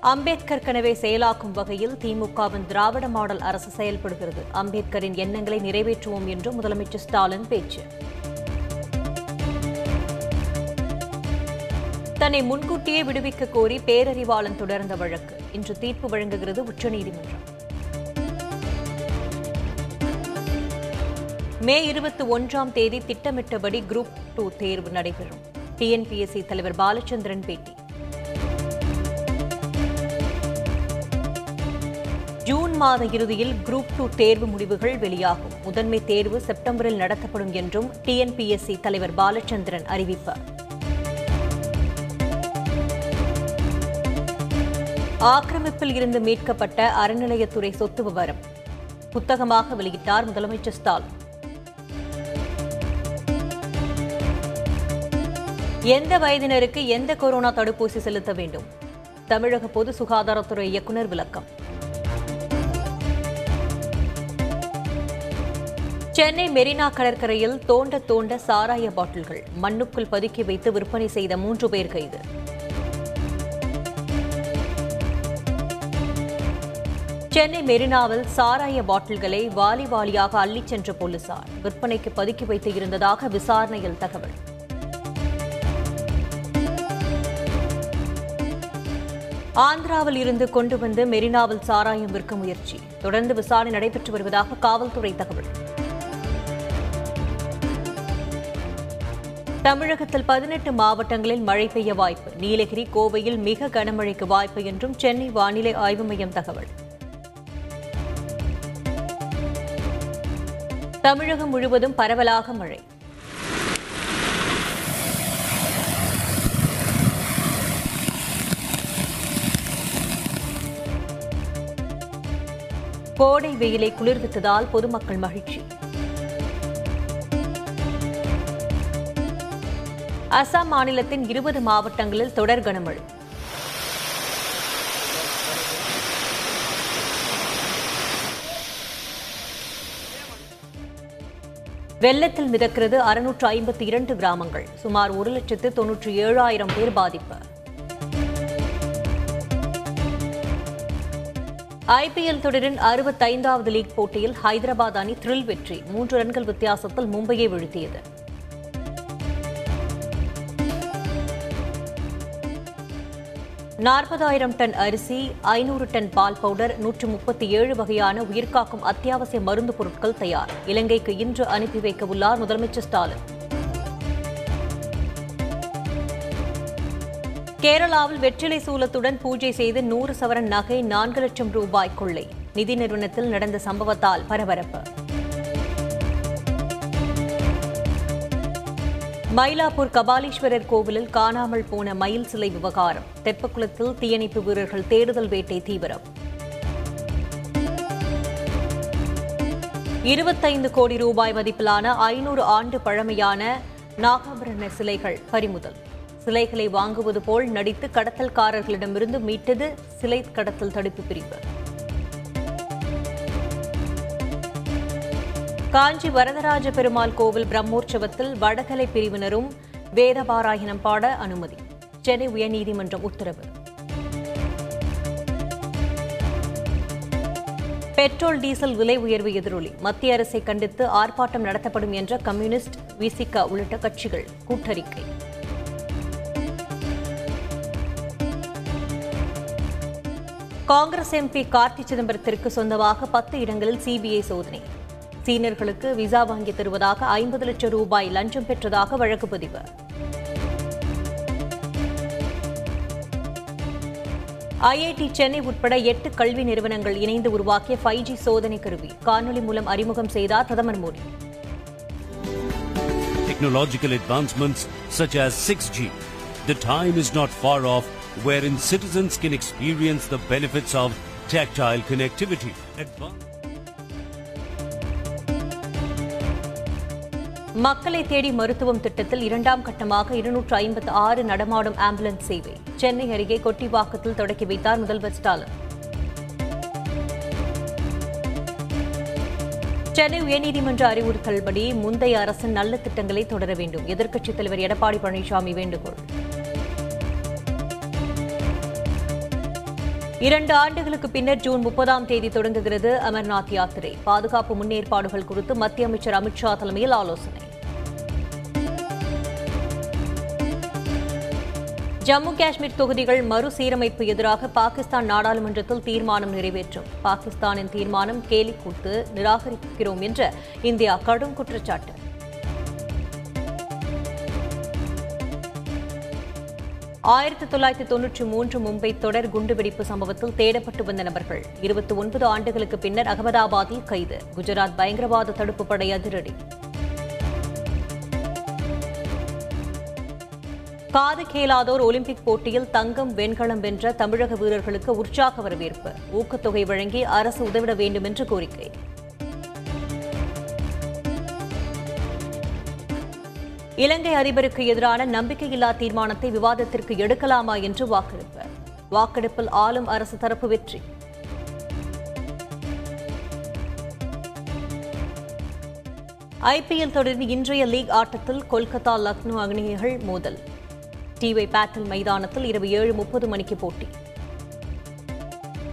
அம்பேத்கர் கனவை செயலாக்கும் வகையில் திமுகவின் திராவிட மாடல் அரசு செயல்படுகிறது. அம்பேத்கரின் எண்ணங்களை நிறைவேற்றுவோம் என்று முதலமைச்சர் ஸ்டாலின் பேச்சு. தன்னை முன்கூட்டியே விடுவிக்க கோரி பேரறிவாளன் தொடர்ந்த வழக்கு. இன்று தீர்ப்பு வழங்குகிறது உச்சநீதிமன்றம். மே இருபத்தி ஒன்றாம் தேதி திட்டமிட்டபடி குரூப் டூ தேர்வு நடைபெறும். டிஎன்பிஎஸ்சி தலைவர் பாலச்சந்திரன் பேட்டி. ஜூன் மாத இறுதியில் குரூப் டூ தேர்வு முடிவுகள் வெளியாகும். முதன்மை தேர்வு செப்டம்பரில் நடத்தப்படும் என்றும் டிஎன்பிஎஸ்சி தலைவர் பாலச்சந்திரன் அறிவிப்பு. ஆக்கிரமிப்பில் இருந்து மீட்கப்பட்ட அறநிலையத்துறை சொத்து விவரம். புத்தகமாக வெளியிட்டார் முதலமைச்சர் ஸ்டாலின். எந்த வயதினருக்கு எந்த கொரோனா தடுப்பூசி செலுத்த வேண்டும்? தமிழக பொது சுகாதாரத்துறை இயக்குநர் விளக்கம். சென்னை மெரினா கடற்கரையில் தோண்ட தோண்ட சாராய பாட்டில்கள் மண்ணுக்குள் பதுக்கி வைத்து விற்பனை செய்த மூன்று பேர் கைது. சென்னை மெரினாவில் சாராய பாட்டில்களை வாலி வாலியாக அள்ளிச் சென்ற போலீசார் விற்பனைக்கு பதுக்கி வைத்து இருந்ததாக விசாரணையில் தகவல். ஆந்திராவில் இருந்து கொண்டு வந்து மெரினாவில் சாராயம் விற்க முயற்சி தொடர்ந்து விசாரணை நடைபெற்று வருவதாக காவல்துறை தகவல். தமிழகத்தில் பதினெட்டு மாவட்டங்களில் மழை பெய்ய வாய்ப்பு. நீலகிரி கோவையில் மிக கனமழைக்கு வாய்ப்பு என்றும் சென்னை வானிலை ஆய்வு மையம் தகவல். தமிழகம் முழுவதும் பரவலாக மழை. கோடை வெயிலை குளிர்வித்ததால் பொதுமக்கள் மகிழ்ச்சி. அசாம் மாநிலத்தின் இருபது மாவட்டங்களில் தொடர் கனமழை. வெள்ளத்தில் மிதக்கிறது அறுநூற்று ஐம்பத்தி இரண்டு கிராமங்கள் சுமார் ஒரு லட்சத்து தொன்னூற்றி ஏழாயிரம் பேர் பாதிப்பு. ஐபிஎல் தொடரின் அறுபத்தைந்தாவது லீக் போட்டியில் ஹைதராபாத் அணி த்ரில் வெற்றி மூன்று ரன்கள் வித்தியாசத்தில் மும்பையை வீழ்த்தியது. நாற்பதாயிரம் டன் அரிசி ஐநூறு டன் பால் பவுடர் நூற்று முப்பத்தி ஏழு வகையான உயிர்காக்கும் அத்தியாவசிய மருந்து பொருட்கள் தயார். இலங்கைக்கு இன்று அனுப்பி வைக்க உள்ளார் முதலமைச்சர் ஸ்டாலின். கேரளாவில் வெற்றிலை சூலத்துடன் பூஜை செய்து நூறு சவரன் நகை நான்கு லட்சம் ரூபாய் கொள்ளை. நிதி நிறுவனத்தில் நடந்த சம்பவத்தால் பரபரப்பு. மயிலாப்பூர் கபாலீஸ்வரர் கோவிலில் காணாமல் போன மயில் சிலை விவகாரம். தெப்பக்குளத்தில் தீயணைப்பு வீரர்கள் தேடுதல் வேட்டை தீவிரம். இருபத்தைந்து கோடி ரூபாய் மதிப்பிலான ஐநூறு ஆண்டு பழமையான நாகாபரண சிலைகள் பறிமுதல். சிலைகளை வாங்குவது போல் நடித்து கடத்தல்காரர்களிடமிருந்து மீட்டது சிலை கடத்தல் தடுப்பு பிரிவு. காஞ்சி வரதராஜ பெருமாள் கோவில் பிரம்மோற்சவத்தில் வடகலை பிரிவினரும் வேதபாராயணம் பாட அனுமதி. சென்னை உயர்நீதிமன்றம் உத்தரவு. பெட்ரோல் டீசல் விலை உயர்வு எதிரொலி. மத்திய அரசை கண்டித்து ஆர்ப்பாட்டம் நடத்தப்படும் என்ற கம்யூனிஸ்ட் விசிகா உள்ளிட்ட கட்சிகள் கூட்டறிக்கை. காங்கிரஸ் எம்பி கார்த்தி சிதம்பரத்திற்கு சொந்தமாக பத்து இடங்களில் சிபிஐ சோதனை. சீனியர்களுக்கு விசா வாங்கி தருவதாக ஐம்பது லட்சம் ரூபாய் லஞ்சம் பெற்றதாக வழக்கு பதிவு ஐஐடி சென்னை உட்பட எட்டு கல்வி நிறுவனங்கள் இணைந்து உருவாக்கிய ஃபைவ் ஜி சோதனை கருவி காணொலி மூலம் அறிமுகம் செய்தார் பிரதமர் Modi technological advancements such as 6G. The time is not far off wherein citizens can experience the benefits of tactile connectivity. Advanced மக்களை தேடி மருத்துவம் திட்டத்தில் இரண்டாம் கட்டமாக இருநூற்று ஐம்பத்து ஆறு நடமாடும் ஆம்புலன்ஸ் சேவை. சென்னை அருகே கொட்டிவாக்கத்தில் தொடக்கி வைத்தார் முதல்வர் ஸ்டாலின். சென்னை உயர்நீதிமன்ற அறிவுறுத்தல்படி முந்தைய அரசின் நல்ல திட்டங்களை தொடர வேண்டும். எதிர்க்கட்சித் தலைவர் எடப்பாடி பழனிசாமி வேண்டுகோள். இரண்டு ஆண்டுகளுக்கு பின்னர் ஜூன் முப்பதாம் தேதி தொடங்குகிறது அமர்நாத் யாத்திரை. பாதுகாப்பு முன்னேற்பாடுகள் குறித்து மத்திய அமைச்சர் அமித்ஷா தலைமையில் ஆலோசனை. ஜம்மு காஷ்மீர் தொகுதிகள் மறுசீரமைப்பு எதிராக பாகிஸ்தான் நாடாளுமன்றத்தில் தீர்மானம் நிறைவேற்றும். பாகிஸ்தானின் தீர்மானம் கேலி கூத்து நிராகரிக்கிறோம் என்ற இந்தியா கடும் குற்றச்சாட்டு. ஆயிரத்தி தொள்ளாயிரத்தி தொன்னூற்றி மூன்று மும்பை தொடர் குண்டுவெடிப்பு சம்பவத்தில் தேடப்பட்டு வந்த நபர்கள் இருபத்தி ஒன்பது ஆண்டுகளுக்கு பின்னர் அகமதாபாத்தில் கைது. குஜராத் பயங்கரவாத தடுப்பு படை அதிரடி. காது கேளாதோர் ஒலிம்பிக் போட்டியில் தங்கம் வெண்கலம் வென்ற தமிழக வீரர்களுக்கு உற்சாக வரவேற்பு. ஊக்கத்தொகை வழங்கி அரசு உதவிட வேண்டும் என்று கோரிக்கை. இலங்கை அதிபருக்கு எதிரான நம்பிக்கையில்லா தீர்மானத்தை விவாதத்திற்கு எடுக்கலாமா என்று வாக்கெடுப்பு. வாக்கெடுப்பில் ஆளும் அரசு தரப்பு வெற்றி. ஐபிஎல் தொடரின் இன்றைய லீக் ஆட்டத்தில் கொல்கத்தா லக்னோ அணிகள் மோதல். டிவை பேட்டில் மைதானத்தில் இரவு ஏழு முப்பது மணிக்கு போட்டி.